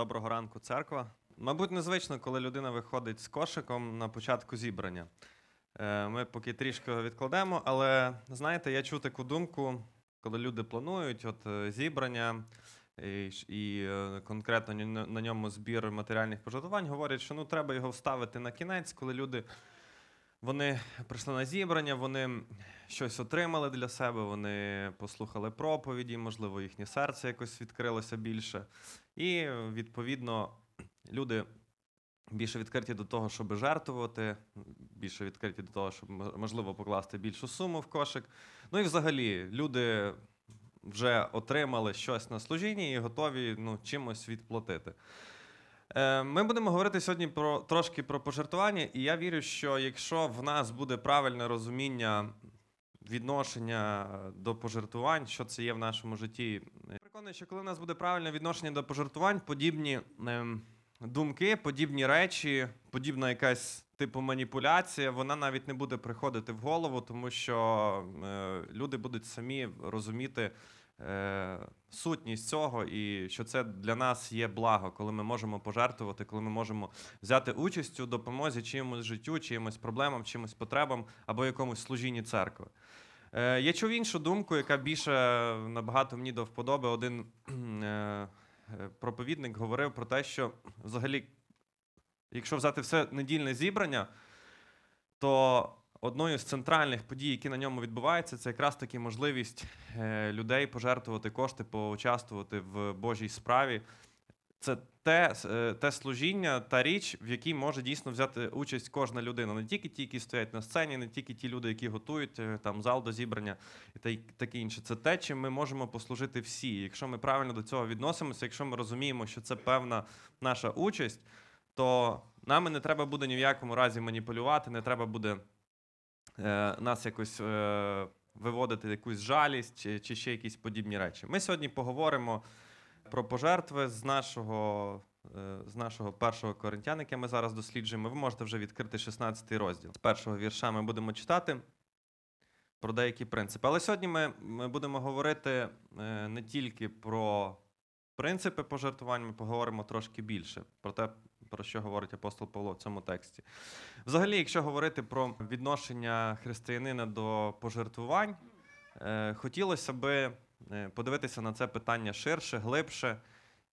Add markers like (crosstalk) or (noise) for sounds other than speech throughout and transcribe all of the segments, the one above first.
Доброго ранку, церква. Мабуть, незвично, коли людина виходить з кошиком на початку зібрання. Е, Ми поки трішки відкладемо, але знаєте, я чув таку думку, коли люди планують от е, зібрання і, і е, конкретно на ньому збір матеріальних пожертвувань, говорять, що ну треба його вставити на кінець, коли люди вони прийшли на зібрання, вони щось отримали для себе, вони послухали проповіді, можливо, їхнє серце якось відкрилося більше. І відповідно люди більше відкриті до того, щоб жертвувати, більше відкриті до того, щоб можливо покласти більшу суму в кошик. Ну і взагалі люди вже отримали щось на служінні і готові ну, чимось відплатити. Е, Ми будемо говорити сьогодні про трошки про пожертвування, і я вірю, що якщо в нас буде правильне розуміння відношення до пожертвувань, що це є в нашому житті. Я Переконаний, що коли в нас буде правильне відношення до пожертвувань, подібні ем, думки, подібні речі, подібна якась типу маніпуляція, вона навіть не буде приходити в голову, тому що е, люди будуть самі розуміти. Е, Сутність цього, і що це для нас є благо, коли ми можемо пожертвувати, коли ми можемо взяти участь у допомозі чимось життю, чимось проблемам, чимось потребам або якомусь служінні церкви. Е, я чув іншу думку, яка більше набагато мені до вподоби. Один е, проповідник говорив про те, що взагалі, якщо взяти все недільне зібрання, то одною з центральних подій, які на ньому відбуваються, це якраз таки можливість е, людей пожертвувати кошти, поучаствувати в Божій справі. Це те, е, те служіння, та річ, в якій може дійсно взяти участь кожна людина. Не тільки ті, які стоять на сцені, не тільки ті люди, які готують е, там зал до зібрання і таке інше. Це те, чим ми можемо послужити всі. Якщо ми правильно до цього відносимося, якщо ми розуміємо, що це певна наша участь, то нами не треба буде ні в якому разі маніпулювати, не треба буде нас якось е, виводити якусь жалість чи, чи ще якісь подібні речі. Ми сьогодні поговоримо про пожертви з нашого, е, з нашого першого коринтян, яке ми зараз досліджуємо. Ви можете вже відкрити 16 розділ. З першого вірша ми будемо читати про деякі принципи. Але сьогодні ми, ми будемо говорити е, не тільки про принципи пожертвувань, ми поговоримо трошки більше про те, про що говорить апостол Павло в цьому тексті. Взагалі, якщо говорити про відношення християнина до пожертвувань, е, хотілося би е, подивитися на це питання ширше, глибше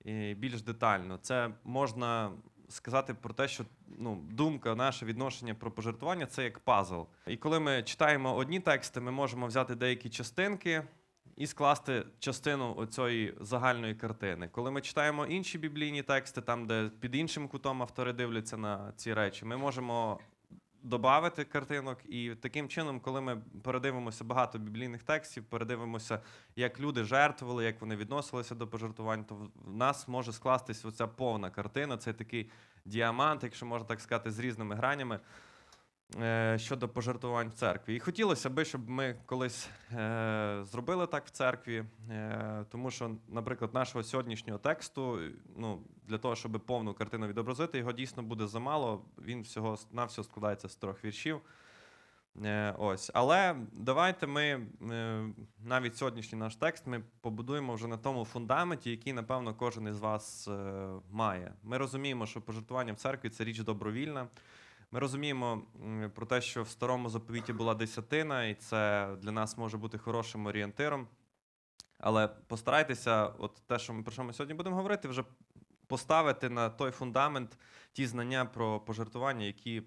і більш детально. Це можна сказати про те, що ну, думка, наше відношення про пожертвування це як пазл. І коли ми читаємо одні тексти, ми можемо взяти деякі частинки. І скласти частину оцієї загальної картини. Коли ми читаємо інші біблійні тексти, там, де під іншим кутом автори дивляться на ці речі, ми можемо додати картинок. І таким чином, коли ми передивимося багато біблійних текстів, передивимося, як люди жертвували, як вони відносилися до пожертвувань, то в нас може скластись оця повна картина. Це такий діамант, якщо можна так сказати, з різними гранями. Е, Щодо пожертвувань в церкві. І хотілося би, щоб ми колись е, зробили так в церкві, е, тому що, наприклад, нашого сьогоднішнього тексту, ну, для того, щоб повну картину відобразити, його дійсно буде замало. Він всього на всього складається з трьох віршів. Ось. Але давайте ми навіть сьогоднішній наш текст ми побудуємо вже на тому фундаменті, який, напевно, кожен із вас має. Ми розуміємо, що пожертвування в церкві це річ добровільна. Ми розуміємо про те, що в старому заповіті була десятина, і це для нас може бути хорошим орієнтиром. Але постарайтеся, от те, що ми про що ми сьогодні будемо говорити, вже поставити на той фундамент ті знання про пожертвування, які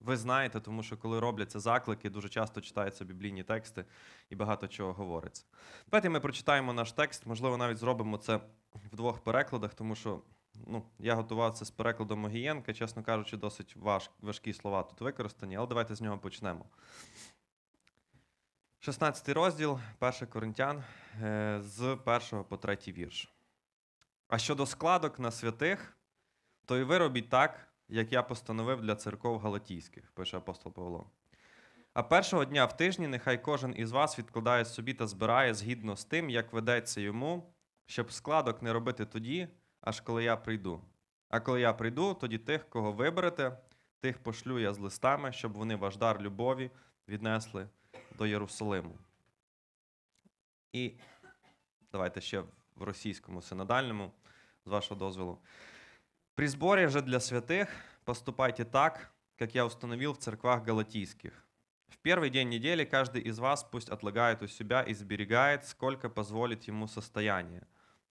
ви знаєте, тому що коли робляться заклики, дуже часто читаються біблійні тексти і багато чого говориться. Давайте ми прочитаємо наш текст, можливо, навіть зробимо це в двох перекладах, тому що ну, я готував це з перекладом Огієнка, чесно кажучи, досить важ, важкі слова тут використані, але давайте з нього почнемо. 16 розділ, 1 Коринтян, е, з 1 по 3 вірш. А щодо складок на святих, то і ви робіть так, як я постановив для церков галатійських, пише апостол Павло. А першого дня в тижні нехай кожен із вас відкладає собі та збирає згідно з тим, як ведеться йому, щоб складок не робити тоді, аж коли я прийду. А коли я прийду, тоді тих, кого виберете, тих пошлю я з листами, щоб вони ваш дар любові віднесли до Єрусалиму. І давайте ще в російському синодальному. з вашого дозволу. При сборе же для святых поступайте так, как я установил в церквах галатийских. В первый день недели каждый из вас пусть отлагает у себя и сберегает, сколько позволит ему состояние,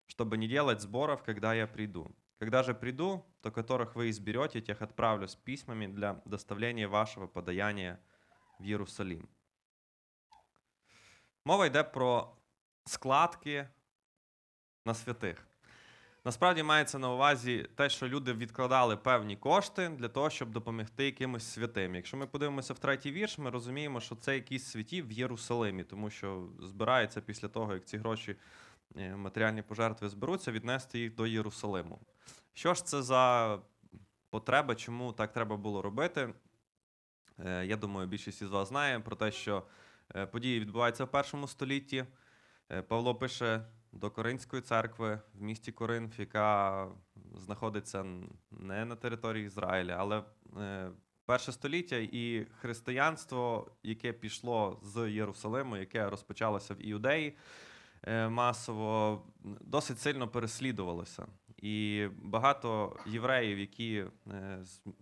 чтобы не делать сборов, когда я приду. Когда же приду, то которых вы изберете, тех отправлю с письмами для доставления вашего подаяния в Єрусалим. Мова йде про складки на святих. Насправді мається на увазі те, що люди відкладали певні кошти для того, щоб допомогти якимось святим. Якщо ми подивимося в третій вірш, ми розуміємо, що це якісь святі в Єрусалимі, тому що збирається після того, як ці гроші, е, матеріальні пожертви зберуться, віднести їх до Єрусалиму. Що ж це за потреба, чому так треба було робити? Е, Я думаю, більшість із вас знає про те, що е, події відбуваються в першому столітті. Е, Павло пише до Коринської церкви в місті Коринф, яка знаходиться не на території Ізраїля, але е, перше століття і християнство, яке пішло з Єрусалиму, яке розпочалося в Іудеї е, масово, досить сильно переслідувалося. І багато євреїв, які е,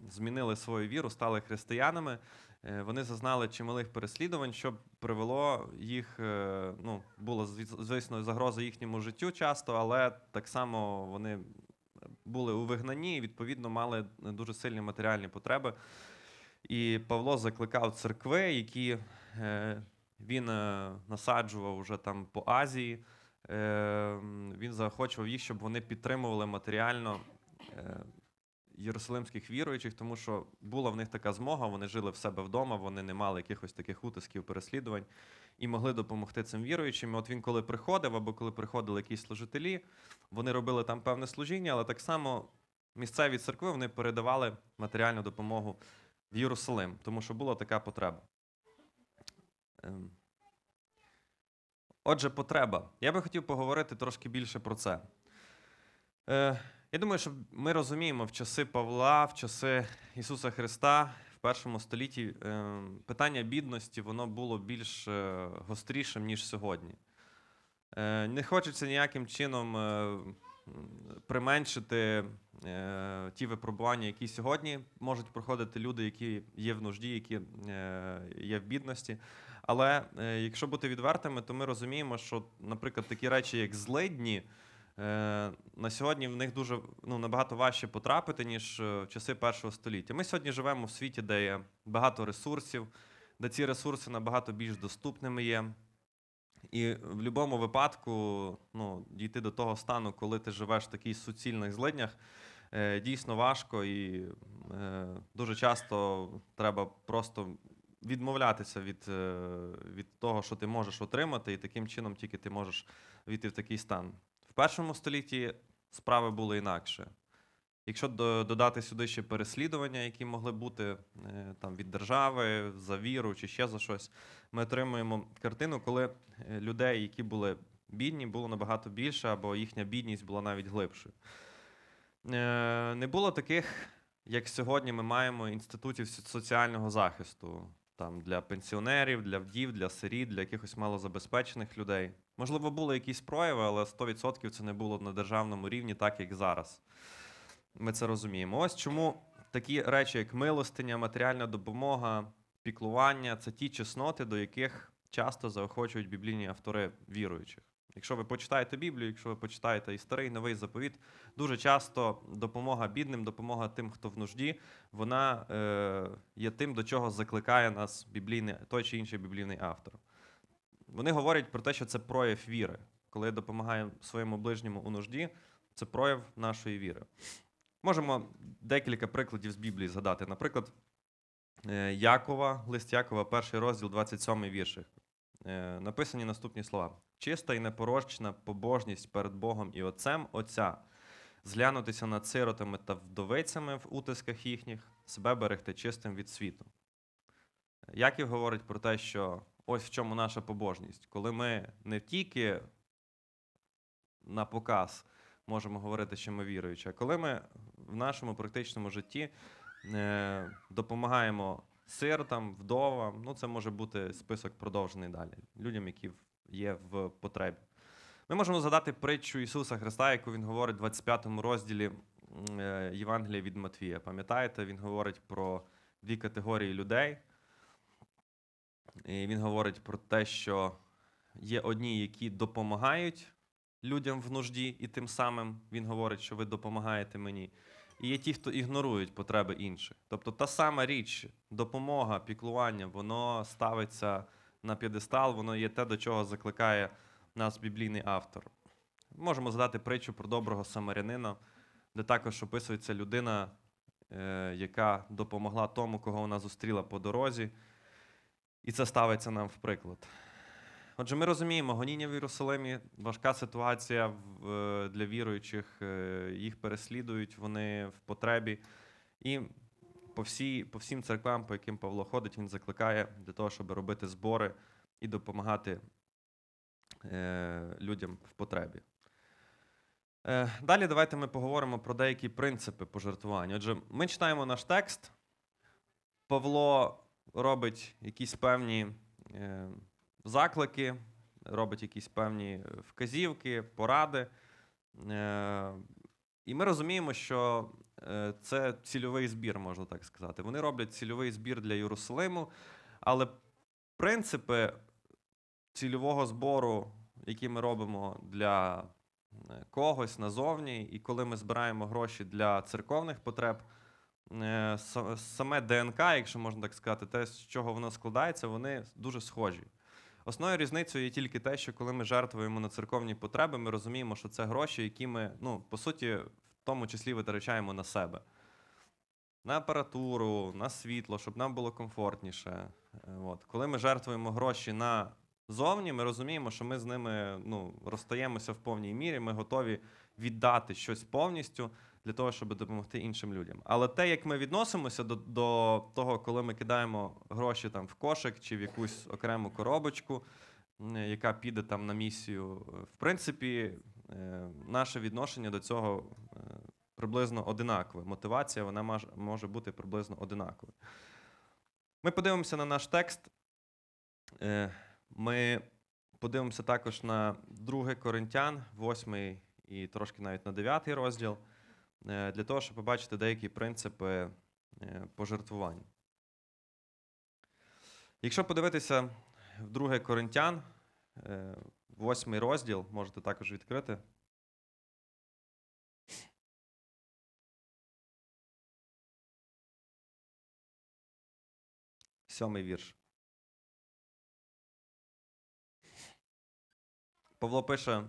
змінили свою віру, стали християнами, е, вони зазнали чималих переслідувань, що привело їх. е, Ну, звіс- звісно загроза їхньому життю часто, але так само вони були у вигнанні і відповідно мали дуже сильні матеріальні потреби. І Павло закликав церкви, які е, він е, насаджував уже там по Азії. Е, він заохочував їх, щоб вони підтримували матеріально е, єрусалимських віруючих, тому що була в них така змога, вони жили в себе вдома, вони не мали якихось таких утисків, переслідувань і могли допомогти цим віруючим. І от він, коли приходив, або коли приходили якісь служителі, вони робили там певне служіння, але так само місцеві церкви вони передавали матеріальну допомогу в Єрусалим, тому що була така потреба. Ем. Отже, потреба. Я би хотів поговорити трошки більше про це. Е, я думаю, що ми розуміємо в часи Павла, в часи Ісуса Христа в першому столітті е, питання бідності воно було більш е, гострішим, ніж сьогодні. Е, не хочеться ніяким чином применшити ті випробування, які сьогодні можуть проходити люди, які є в нужді, які є в бідності. Але е, якщо бути відвертими, то ми розуміємо, що, наприклад, такі речі, як злидні, е, на сьогодні в них дуже ну, набагато важче потрапити, ніж е, в часи першого століття. Ми сьогодні живемо в світі, де є багато ресурсів, де ці ресурси набагато більш доступними є. І в будь-якому випадку ну, дійти до того стану, коли ти живеш в таких суцільних злиднях, дійсно важко, і дуже часто треба просто відмовлятися від, е, від того, що ти можеш отримати, і таким чином тільки ти можеш війти в такий стан. В першому столітті справи були інакше. Якщо додати сюди ще переслідування, які могли бути е, там від держави за віру чи ще за щось, ми отримуємо картину, коли е, людей, які були бідні, було набагато більше, або їхня бідність була навіть глибшою. Не було таких, як сьогодні ми маємо інститутів соціального захисту там, для пенсіонерів, для вдів, для сиріт, для якихось малозабезпечених людей. Можливо, були якісь прояви, але 100% це не було на державному рівні, так як зараз. Ми це розуміємо. Ось чому такі речі, як милостиня, матеріальна допомога, піклування це ті чесноти, до яких часто заохочують біблійні автори віруючих. Якщо ви почитаєте Біблію, якщо ви почитаєте і старий і новий заповіт, дуже часто допомога бідним, допомога тим, хто в нужді, вона е, є тим, до чого закликає нас біблійний, той чи інший біблійний автор. Вони говорять про те, що це прояв віри. Коли я допомагаю своєму ближньому у нужді, це прояв нашої віри. Можемо декілька прикладів з Біблії згадати. Наприклад, е, Якова, лист Якова, перший розділ, 27 віршик. Е, Написані наступні слова: чиста і непорочна побожність перед Богом і Отцем Отця, зглянутися над сиротами та вдовицями в утисках їхніх, себе берегти чистим від світу. Яків говорить про те, що ось в чому наша побожність, коли ми не тільки на показ можемо говорити, що ми віруючі, а коли ми в нашому практичному житті е, допомагаємо сиротам, вдовам, ну це може бути список продовжений далі, людям, які є в потребі. Ми можемо згадати притчу Ісуса Христа, яку він говорить в 25 розділі е, Євангелія від Матвія. Пам'ятаєте, він говорить про дві категорії людей. І він говорить про те, що є одні, які допомагають людям в нужді, і тим самим він говорить, що ви допомагаєте мені. І є ті, хто ігнорують потреби інших. Тобто та сама річ, допомога, піклування, воно ставиться на п'єдестал, воно є те, до чого закликає нас біблійний автор. Можемо згадати притчу про доброго самарянина, де також описується людина, е, яка допомогла тому, кого вона зустріла по дорозі. І це ставиться нам в приклад. Отже, ми розуміємо, гоніння в Єрусалимі важка ситуація е, для віруючих, е, їх переслідують, вони в потребі. І по, всій, по всім церквам, по яким Павло ходить, він закликає для того, щоб робити збори і допомагати е, людям в потребі. Далі давайте ми поговоримо про деякі принципи пожертвування. Отже, ми читаємо наш текст. Павло робить якісь певні заклики, робить якісь певні е, вказівки, поради. Е, і ми розуміємо, що е, це цільовий збір, можна так сказати. Вони роблять цільовий збір для Єрусалиму, але принципи цільового збору, які ми робимо для когось назовні, і коли ми збираємо гроші для церковних потреб, саме ДНК, якщо можна так сказати, те, з чого воно складається, вони дуже схожі. Основною різницею є тільки те, що коли ми жертвуємо на церковні потреби, ми розуміємо, що це гроші, які ми, ну, по суті, в тому числі витрачаємо на себе. На апаратуру, на світло, щоб нам було комфортніше. Е, От. Коли ми жертвуємо гроші на зовні, ми розуміємо, що ми з ними ну, розстаємося в повній мірі, ми готові віддати щось повністю для того, щоб допомогти іншим людям. Але те, як ми відносимося до, до того, коли ми кидаємо гроші там в кошик чи в якусь окрему коробочку, яка піде там на місію, в принципі, е, наше відношення до цього е, приблизно одинакове. Мотивація вона може бути приблизно одинаковою. Ми подивимося на наш текст. Е, Ми подивимося також на 2 Коринтян, 8 і трошки навіть на 9 розділ, для того, щоб побачити деякі принципи е, пожертвувань. Якщо подивитися в 2 Коринтян, 8 розділ, можете також відкрити. Сьомий вірш. Павло пише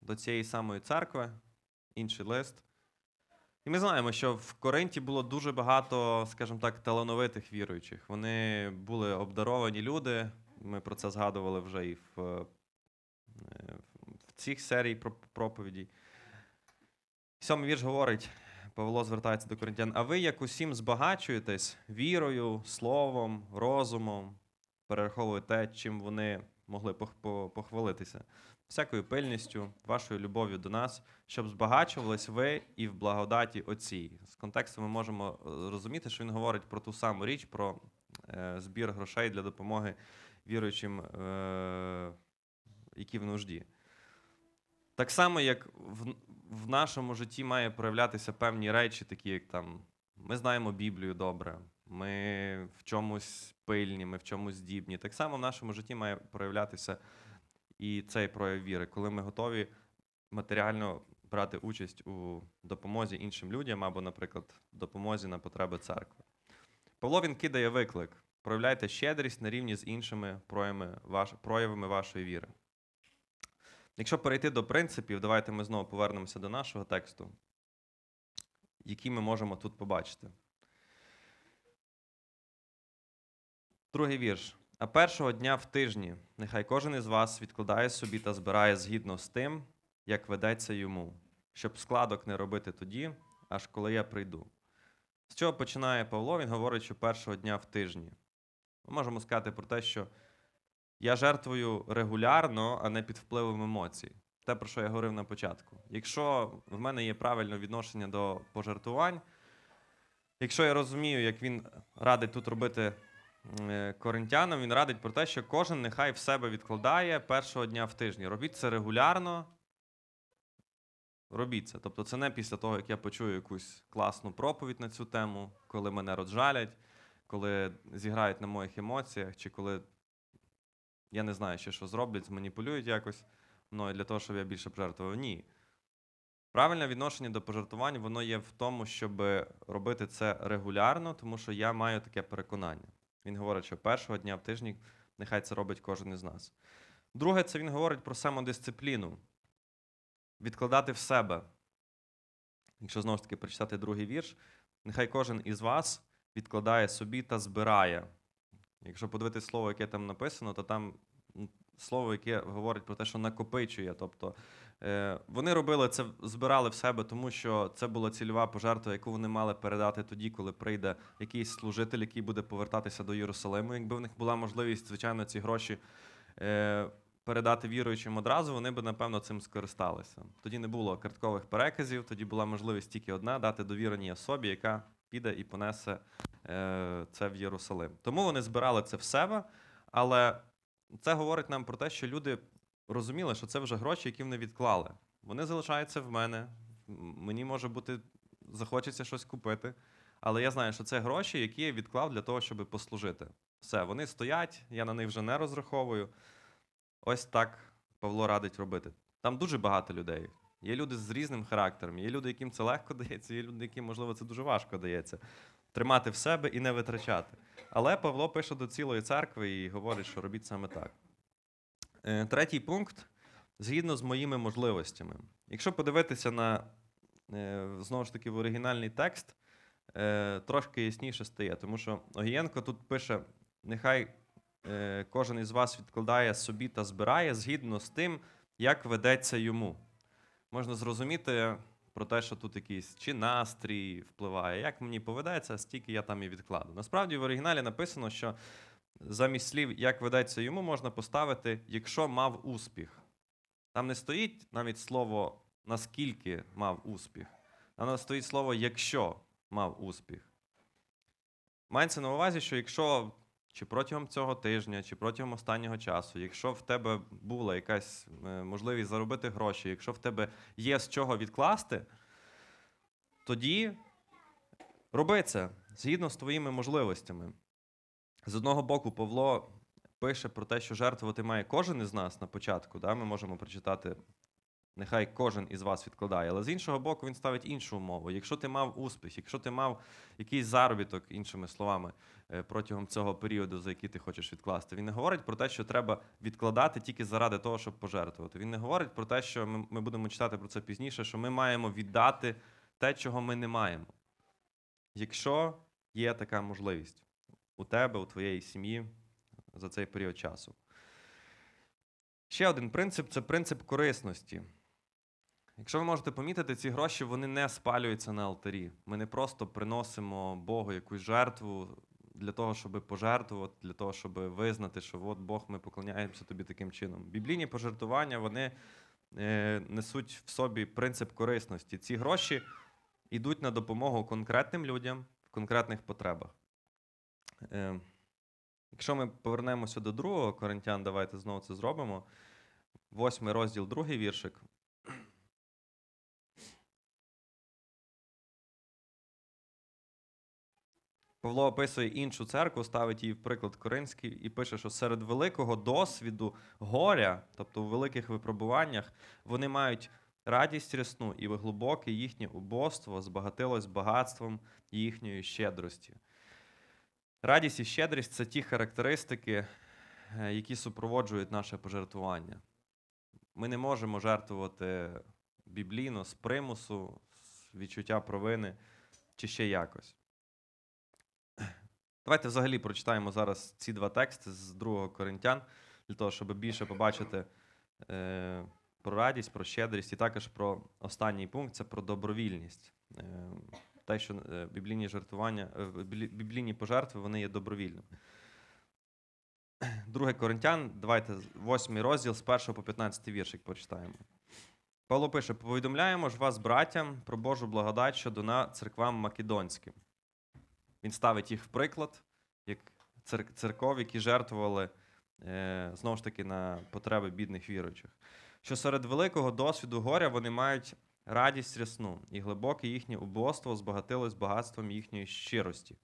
до цієї самої церкви, інший лист. І ми знаємо, що в Коринті було дуже багато, скажімо так, талановитих віруючих. Вони були обдаровані люди. Ми про це згадували вже і в, е, в цих серій про- проповідей. Сьомий вірш говорить: Павло звертається до коринтян, а ви як усім збагачуєтесь вірою, словом, розумом, перераховуєте, чим вони могли похвалитися, всякою пильністю, вашою любов'ю до нас, щоб збагачувались ви і в благодаті Отцій. З контексту ми можемо е, розуміти, що він говорить про ту саму річ, про е, збір грошей для допомоги віруючим, е, які в нужді. Так само, як в, в нашому житті має проявлятися певні речі, такі як там ми знаємо Біблію добре, ми в чомусь пильні, ми в чомусь здібні. Так само в нашому житті має проявлятися і цей прояв віри, коли ми готові матеріально брати участь у допомозі іншим людям або, наприклад, допомозі на потреби церкви. Павло він кидає виклик: проявляйте щедрість на рівні з іншими проявами, ваш, проявами вашої віри. Якщо перейти до принципів, давайте ми знову повернемося до нашого тексту, які ми можемо тут побачити. Другий вірш. А першого дня в тижні нехай кожен із вас відкладає собі та збирає згідно з тим, як ведеться йому, щоб складок не робити тоді, аж коли я прийду. З чого починає Павло? Він говорить, що першого дня в тижні. Ми можемо сказати про те, що я жертвую регулярно, а не під впливом емоцій. Те, про що я говорив на початку. Якщо в мене є правильне відношення до пожертвувань, якщо я розумію, як він радить тут робити коринтянам він радить про те, що кожен нехай в себе відкладає першого дня в тижні. Робіть це регулярно. Робіть це. Тобто, це не після того, як я почую якусь класну проповідь на цю тему, коли мене розжалять, коли зіграють на моїх емоціях, чи коли я не знаю ще, що зроблять, зманіпулюють якось мною для того, щоб я більше пожертвував. Ні. Правильне відношення до пожертвувань воно є в тому, щоб робити це регулярно, тому що я маю таке переконання. Він говорить, що першого дня в тижні нехай це робить кожен із нас. Друге, це він говорить про самодисципліну. Відкладати в себе. Якщо знову ж таки прочитати другий вірш, нехай кожен із вас відкладає собі та збирає. Якщо подивитись слово, яке там написано, то там слово, яке говорить про те, що накопичує. Тобто е, вони робили це, збирали в себе, тому що це була цільова пожертва, яку вони мали передати тоді, коли прийде якийсь служитель, який буде повертатися до Єрусалиму. Якби в них була можливість, звичайно, ці гроші е, передати віруючим одразу, вони б, напевно, цим скористалися. Тоді не було карткових переказів, тоді була можливість тільки одна дати довіреній особі, яка піде і понесе е, це в Єрусалим. Тому вони збирали це в себе, але це говорить нам про те, що люди розуміли, що це вже гроші, які вони відклали. Вони залишаються в мене. Мені може бути, захочеться щось купити. Але я знаю, що це гроші, які я відклав для того, щоб послужити. Все, вони стоять, я на них вже не розраховую. Ось так Павло радить робити. Там дуже багато людей. Є люди з різним характером, є люди, яким це легко (laughs) дається, є люди, яким, можливо, це дуже важко дається. Тримати в себе і не витрачати. Але Павло пише до цілої церкви і говорить, що робіть саме так. Е, Третій пункт згідно з моїми можливостями. Якщо подивитися на е, знову ж таки в оригінальний текст, е, трошки ясніше стає, тому що Огієнко тут пише: нехай кожен із вас відкладає собі та збирає згідно з тим, як ведеться йому. Можна зрозуміти про те, що тут якийсь чи настрій впливає, як мені поведеться, стільки я там і відкладу. Насправді в оригіналі написано, що замість слів, як ведеться йому, можна поставити, якщо мав успіх. Там не стоїть навіть слово наскільки мав успіх. Там стоїть слово якщо мав успіх. Мається на увазі, що якщо чи протягом цього тижня, чи протягом останнього часу, якщо в тебе була якась е, можливість заробити гроші, якщо в тебе є з чого відкласти, тоді роби це згідно з твоїми можливостями. З одного боку, Павло пише про те, що жертвувати має кожен із нас на початку. Да? Ми можемо прочитати, нехай кожен із вас відкладає. Але з іншого боку, він ставить іншу умову. Якщо ти мав успіх, якщо ти мав якийсь заробіток, іншими словами, е, протягом цього періоду, за який ти хочеш відкласти, він не говорить про те, що треба відкладати тільки заради того, щоб пожертвувати. Він не говорить про те, що ми, ми будемо читати про це пізніше, що ми маємо віддати те, чого ми не маємо. Якщо є така можливість у тебе, у твоєї сім'ї за цей період часу. Ще один принцип це принцип корисності. Якщо ви можете помітити, ці гроші вони не спалюються на алтарі. Ми не просто приносимо Богу якусь жертву для того, щоб пожертвувати, для того, щоб визнати, що от Бог, ми поклоняємося тобі таким чином. Біблійні пожертвування вони е, несуть в собі принцип корисності. Ці гроші йдуть на допомогу конкретним людям в конкретних потребах. Е, якщо ми повернемося до другого Коринтян, давайте знову це зробимо. Восьмий розділ, другий віршик. Павло описує іншу церкву, ставить її в приклад Коринський і пише, що серед великого досвіду горя, тобто у великих випробуваннях, вони мають радість рясну і глибоке їхнє убоство збагатилось багатством їхньої щедрості. Радість і щедрість це ті характеристики, е, які супроводжують наше пожертвування. Ми не можемо жертвувати біблійно з примусу, з відчуття провини чи ще якось. Давайте взагалі прочитаємо зараз ці два тексти з 2 Коринтян, для того, щоб більше побачити е, про радість, про щедрість і також про останній пункт це про добровільність. Е, те, що е, біблійні жертвування, е, біблійні пожертви вони є добровільними. 2 Коринтян, давайте 8 розділ з 1 по 15 віршик почитаємо. Павло пише: повідомляємо ж вас, братям, про Божу благодать щодо на церквам македонським. Він ставить їх в приклад, як цер- церков, які жертвували е, знову ж таки на потреби бідних віруючих. Що серед великого досвіду горя вони мають радість рясну, і глибоке їхнє убоство збагатилось багатством їхньої щирості.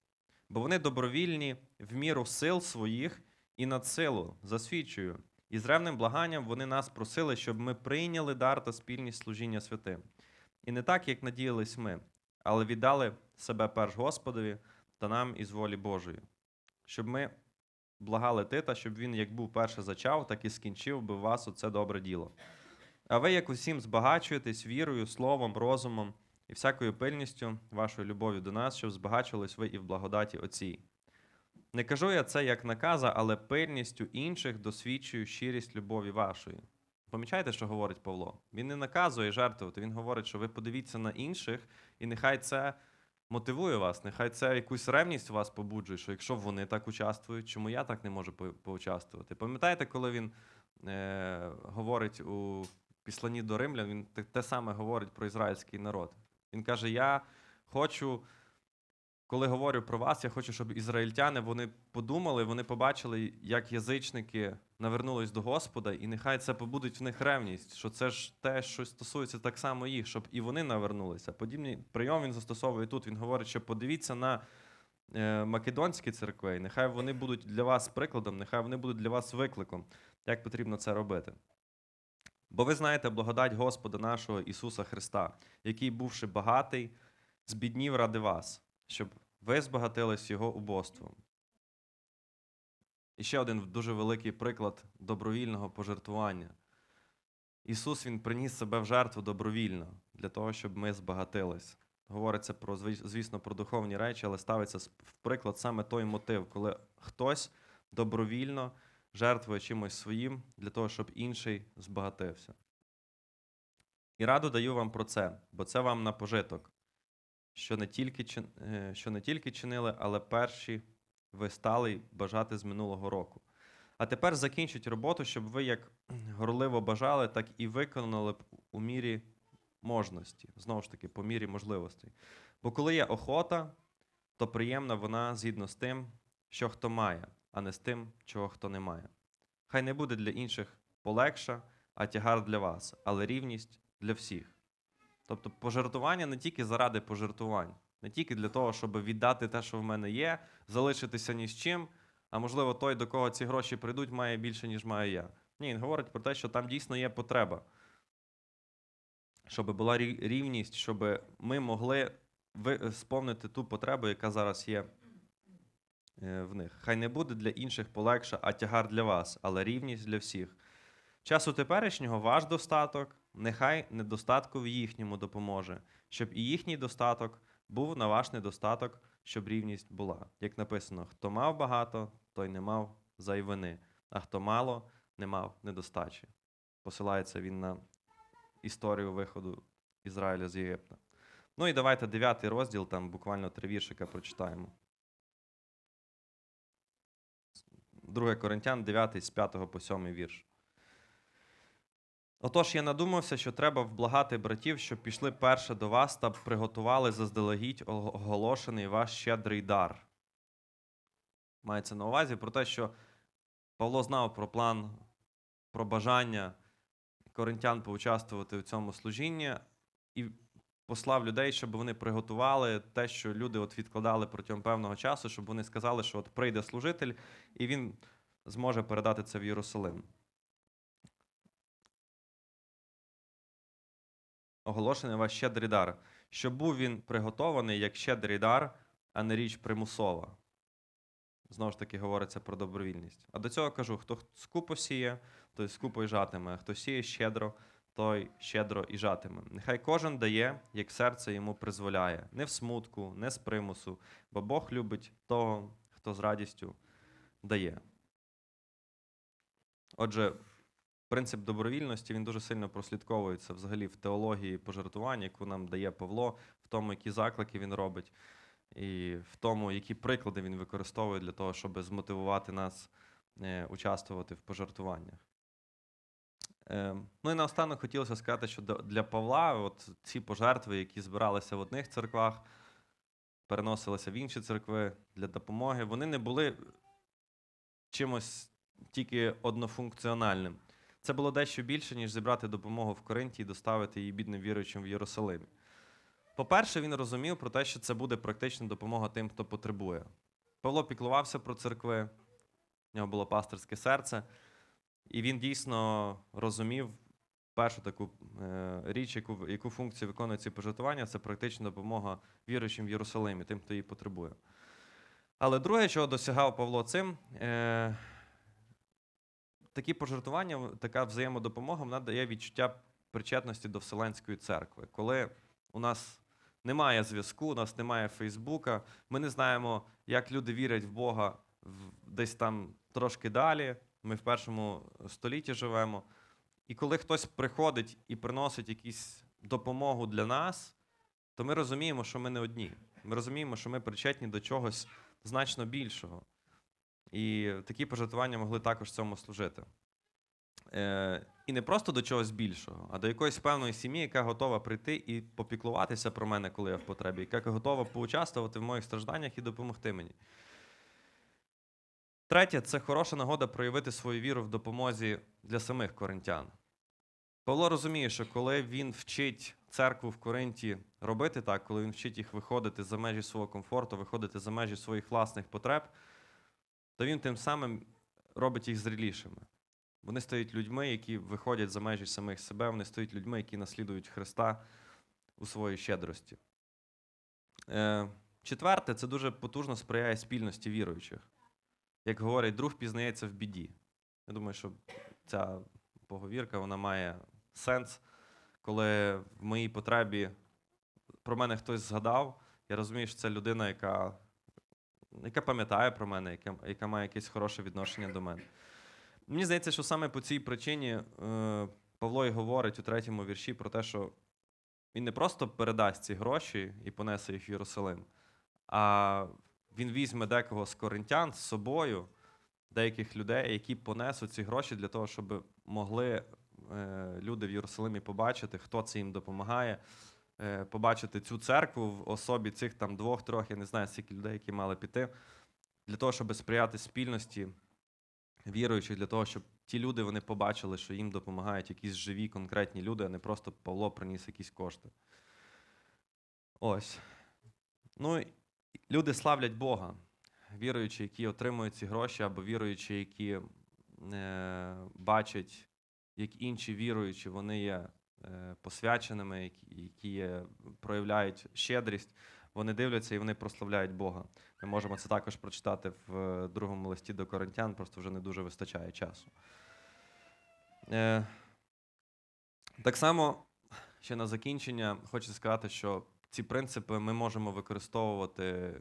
Бо вони добровільні в міру сил своїх і над силу, засвідчую. І з ревним благанням вони нас просили, щоб ми прийняли дар та спільність служіння святим. І не так, як надіялись ми, але віддали себе перш Господові та нам із волі Божої, щоб ми благали Тита, щоб він як був перше зачав, так і скінчив би вас оце добре діло. А ви як усім збагачуєтесь вірою, словом, розумом і всякою пильністю вашою любов'ю до нас, щоб збагачувались ви і в благодаті Отцій. Не кажу я це як наказа, але пильністю інших досвідчую щирість любові вашої. Помічаєте, що говорить Павло? Він не наказує жертвувати, він говорить, що ви подивіться на інших, і нехай це мотивує вас, нехай це якусь ревність у вас побуджує, що якщо вони так участвують, чому я так не можу по- поучаствувати? Пам'ятаєте, коли він е, говорить у післанні до римлян, він те, те саме говорить про ізраїльський народ. Він каже: Я хочу, коли говорю про вас, я хочу, щоб ізраїльтяни вони подумали, вони побачили, як язичники навернулись до Господа, і нехай це побудить в них ревність, що це ж те, що стосується так само їх, щоб і вони навернулися. Подібний прийом він застосовує тут. Він говорить, що подивіться на е, македонські церкви, і нехай вони будуть для вас прикладом, нехай вони будуть для вас викликом, як потрібно це робити. Бо ви знаєте благодать Господа нашого Ісуса Христа, який, бувши багатий, збіднів ради вас, щоб ви збагатились Його убоством. І ще один дуже великий приклад добровільного пожертвування. Ісус Він приніс себе в жертву добровільно для того, щоб ми збагатились. Говориться про, звісно, про духовні речі, але ставиться в приклад саме той мотив, коли хтось добровільно жертвує чимось своїм для того, щоб інший збагатився. І раду даю вам про це, бо це вам на пожиток, що не тільки, е, що не тільки чинили, але перші ви стали бажати з минулого року. А тепер закінчіть роботу, щоб ви як горливо бажали, так і виконали б у мірі можності, знову ж таки, по мірі можливостей. Бо коли є охота, то приємна вона згідно з тим, що хто має, а не з тим, чого хто не має. Хай не буде для інших полегша, а тягар для вас, але рівність для всіх. Тобто пожертвування не тільки заради пожертвувань, не тільки для того, щоб віддати те, що в мене є, залишитися ні з чим, а можливо, той, до кого ці гроші прийдуть, має більше, ніж маю я. Ні, він говорить про те, що там дійсно є потреба, щоб була рівність, щоб ми могли сповнити ту потребу, яка зараз є е, в них. Хай не буде для інших полегша, а тягар для вас, але рівність для всіх. Часу теперішнього ваш достаток, нехай недостатку в їхньому допоможе, щоб і їхній достаток був на ваш недостаток, щоб рівність була. Як написано, хто мав багато, той не мав зайвини, а хто мало, не мав недостачі. Посилається він на історію виходу Ізраїля з Єгипта. Ну і давайте дев'ятий розділ, там буквально три віршика прочитаємо. 2 Коринтян, 9 з 5 по 7 вірш. Отож, я надумався, що треба вблагати братів, щоб пішли перше до вас та приготували заздалегідь оголошений ваш щедрий дар. Мається на увазі про те, що Павло знав про план, про бажання коринтян поучаствувати в цьому служінні і послав людей, щоб вони приготували те, що люди от відкладали протягом певного часу, щоб вони сказали, що от прийде служитель, і він зможе передати це в Єрусалим. Оголошений ваш щедрий дар, щоб був він приготований як щедрий дар, а не річ примусова. Знову ж таки, говориться про добровільність. А до цього кажу: хто скупо сіє, той скупо й жатиме, а хто сіє щедро, той щедро і жатиме. Нехай кожен дає, як серце йому призволяє, не в смутку, не з примусу, бо Бог любить того, хто з радістю дає. Отже, принцип добровільності він дуже сильно прослідковується взагалі в теології пожертвування, яку нам дає Павло, в тому, які заклики він робить, і в тому, які приклади він використовує для того, щоб змотивувати нас е, участвувати в пожертвуваннях. Е, ну і наостанок хотілося сказати, що для Павла от ці пожертви, які збиралися в одних церквах, переносилися в інші церкви для допомоги, вони не були чимось тільки однофункціональним. Це було дещо більше, ніж зібрати допомогу в Коринті і доставити її бідним віруючим в Єрусалимі. По-перше, він розумів про те, що це буде практична допомога тим, хто потребує. Павло піклувався про церкви, в нього було пастирське серце, і він дійсно розумів першу таку е, річ, яку, яку функцію виконує ці пожертвування, це практична допомога віруючим в Єрусалимі, тим, хто її потребує. Але друге, чого досягав Павло цим, е, такі пожертвування, така взаємодопомога, вона дає відчуття причетності до Вселенської церкви. Коли у нас немає зв'язку, у нас немає Фейсбука, ми не знаємо, як люди вірять в Бога десь там трошки далі. Ми в першому столітті живемо. І коли хтось приходить і приносить якусь допомогу для нас, то ми розуміємо, що ми не одні. Ми розуміємо, що ми причетні до чогось значно більшого. І такі пожертвування могли також цьому служити. Е, і не просто до чогось більшого, а до якоїсь певної сім'ї, яка готова прийти і попіклуватися про мене, коли я в потребі, яка готова поучаствувати в моїх стражданнях і допомогти мені. Третє це хороша нагода проявити свою віру в допомозі для самих коринтян. Павло розуміє, що коли він вчить церкву в Коринті робити так, коли він вчить їх виходити за межі свого комфорту, виходити за межі своїх власних потреб, то він тим самим робить їх зрілішими. Вони стають людьми, які виходять за межі самих себе, вони стають людьми, які наслідують Христа у своїй щедрості. Е, четверте, це дуже потужно сприяє спільності віруючих. Як говорять, друг пізнається в біді. Я думаю, що ця поговірка вона має сенс, коли в моїй потребі про мене хтось згадав, я розумію, що це людина, яка, яка пам'ятає про мене, яка, яка має якесь хороше відношення до мене. Мені здається, що саме по цій причині е, Павло і говорить у третьому вірші про те, що він не просто передасть ці гроші і понесе їх в Єрусалим, а він візьме декого з коринтян з собою, деяких людей, які понесуть ці гроші для того, щоб могли е, люди в Єрусалимі побачити, хто це їм допомагає, побачити цю церкву в особі цих там двох-трьох, я не знаю, скільки людей, які мали піти, для того, щоб сприяти спільності віруючих, для того, щоб ті люди вони побачили, що їм допомагають якісь живі, конкретні люди, а не просто Павло приніс якісь кошти. Ось. Ну, люди славлять Бога, віруючі, які отримують ці гроші, або віруючі, які е, бачать, як інші віруючі, вони є е, посвяченими, які, які проявляють щедрість, вони дивляться і вони прославляють Бога. Ми можемо це також прочитати в е, другому листі до Коринтян, просто вже не дуже вистачає часу. Е, так само, ще на закінчення, хочу сказати, що ці принципи ми можемо використовувати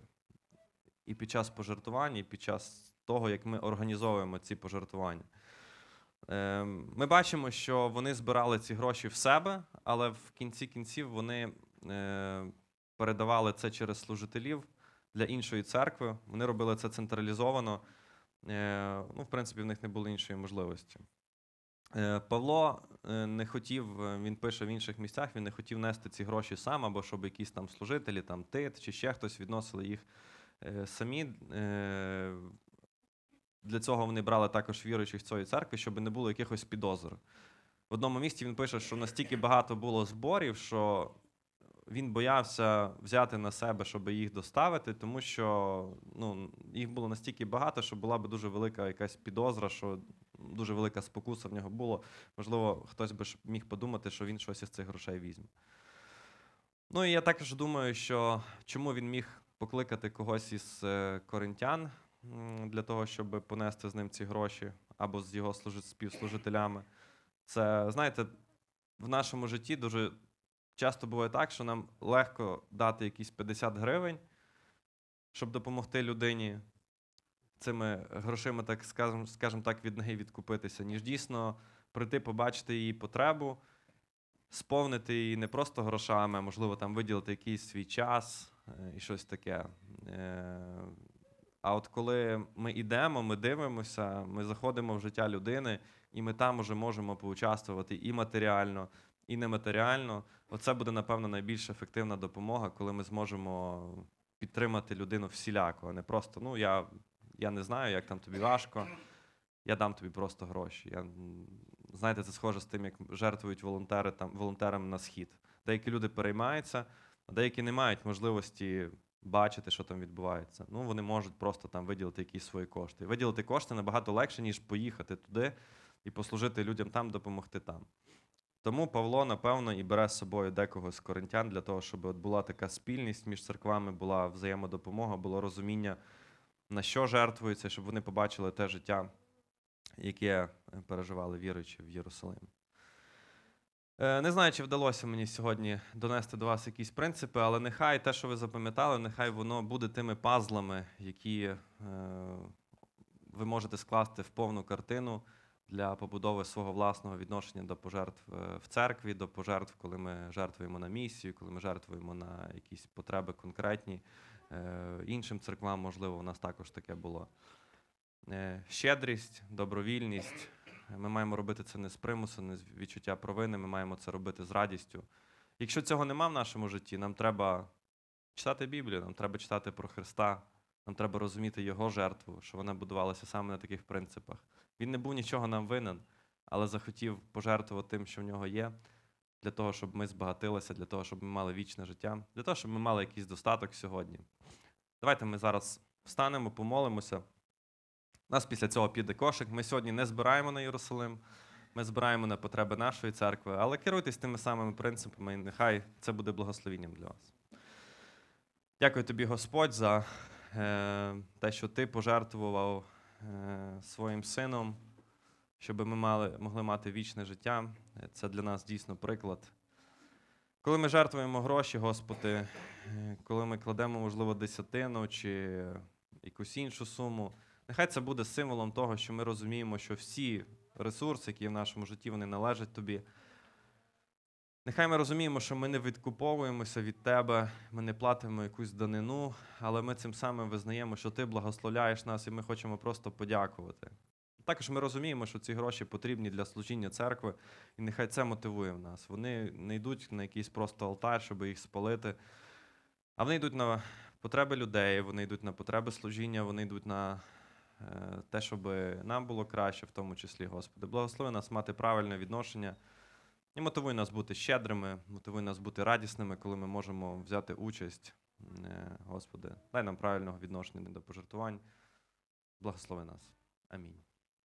і під час пожертвувань, і під час того, як ми організовуємо ці пожертвування. Е, Ми бачимо, що вони збирали ці гроші в себе, але в кінці кінців вони е, передавали це через служителів для іншої церкви. Вони робили це централізовано. Е, Ну, в принципі, в них не було іншої можливості. Е, Павло не хотів, він пише в інших місцях, він не хотів нести ці гроші сам, або щоб якісь там служителі, там тит чи ще хтось відносили їх самі. Для цього вони брали також віруючих цієї церкви, щоб не було якихось підозр. В одному місці він пише, що настільки багато було зборів, що він боявся взяти на себе, щоб їх доставити, тому що ну, їх було настільки багато, що була б дуже велика якась підозра, що дуже велика спокуса в нього було. Можливо, хтось би міг подумати, що він щось із цих грошей візьме. Ну і я також думаю, що чому він міг покликати когось із е, коринтян для того, щоб понести з ним ці гроші або з його співслужителями. Це, знаєте, в нашому житті дуже часто буває так, що нам легко дати якісь 50 гривень, щоб допомогти людині цими грошима, так скажем, скажем так, від ноги відкупитися, ніж дійсно прийти, побачити її потребу, сповнити її не просто грошами, а можливо, там виділити якийсь свій час е, і щось таке. А от коли ми йдемо, ми дивимося, ми заходимо в життя людини, і ми там уже можемо поучаствувати і матеріально, і нематеріально. Оце буде, напевно, найбільш ефективна допомога, коли ми зможемо підтримати людину всіляко, а не просто ну я я не знаю, як там тобі важко. Я дам тобі просто гроші. Я, знаєте, це схоже з тим, як жертвують волонтери там, волонтерам на схід. Деякі люди переймаються, а деякі не мають можливості бачити, що там відбувається. Ну, вони можуть просто там виділити якісь свої кошти. Виділити кошти набагато легше, ніж поїхати туди і послужити людям там, допомогти там. Тому Павло, напевно, і бере з собою декого з коринтян для того, щоб от була така спільність між церквами, була взаємодопомога, було розуміння, на що жертвується, щоб вони побачили те життя, яке е, переживали віруючі в Єрусалимі. Е, Не знаю, чи вдалося мені сьогодні донести до вас якісь принципи, але нехай те, що ви запам'ятали, нехай воно буде тими пазлами, які е, ви можете скласти в повну картину для побудови свого власного відношення до пожертв е, в церкві, до пожертв, коли ми жертвуємо на місію, коли ми жертвуємо на якісь потреби конкретні. Іншим церквам, можливо, у нас також таке було. Щедрість, добровільність. Ми маємо робити це не з примусу, не з відчуття провини, ми маємо це робити з радістю. Якщо цього нема в нашому житті, нам треба читати Біблію, нам треба читати про Христа, нам треба розуміти Його жертву, що вона будувалася саме на таких принципах. Він не був нічого нам винен, але захотів пожертвувати тим, що в нього є, для того, щоб ми збагатилися, для того, щоб ми мали вічне життя, для того, щоб ми мали якийсь достаток сьогодні. Давайте ми зараз встанемо, помолимося. У нас після цього піде кошик. Ми сьогодні не збираємо на Єрусалим, ми збираємо на потреби нашої церкви, але керуйтесь тими самими принципами, і нехай це буде благословенням для вас. Дякую тобі, Господь, за е, те, що ти пожертвував е, своїм сином, щоб ми мали, могли мати вічне життя. Це для нас дійсно приклад. Коли ми жертвуємо гроші, Господи, е, коли ми кладемо, можливо, десятину чи якусь іншу суму, нехай це буде символом того, що ми розуміємо, що всі ресурси, які в нашому житті, вони належать тобі. Нехай ми розуміємо, що ми не відкуповуємося від тебе, ми не платимо якусь данину, але ми цим самим визнаємо, що ти благословляєш нас, і ми хочемо просто подякувати. Також ми розуміємо, що ці гроші потрібні для служіння церкви, і нехай це мотивує в нас. Вони не йдуть на якийсь просто алтар, щоб їх спалити, а вони йдуть на потреби людей, вони йдуть на потреби служіння, вони йдуть на те, щоб нам було краще, в тому числі, Господи. Благослови нас мати правильне відношення. І мотивуй нас бути щедрими, мотивуй нас бути радісними, коли ми можемо взяти участь. Е, Господи, дай нам правильного відношення до пожертвувань. Благослови нас. Амінь.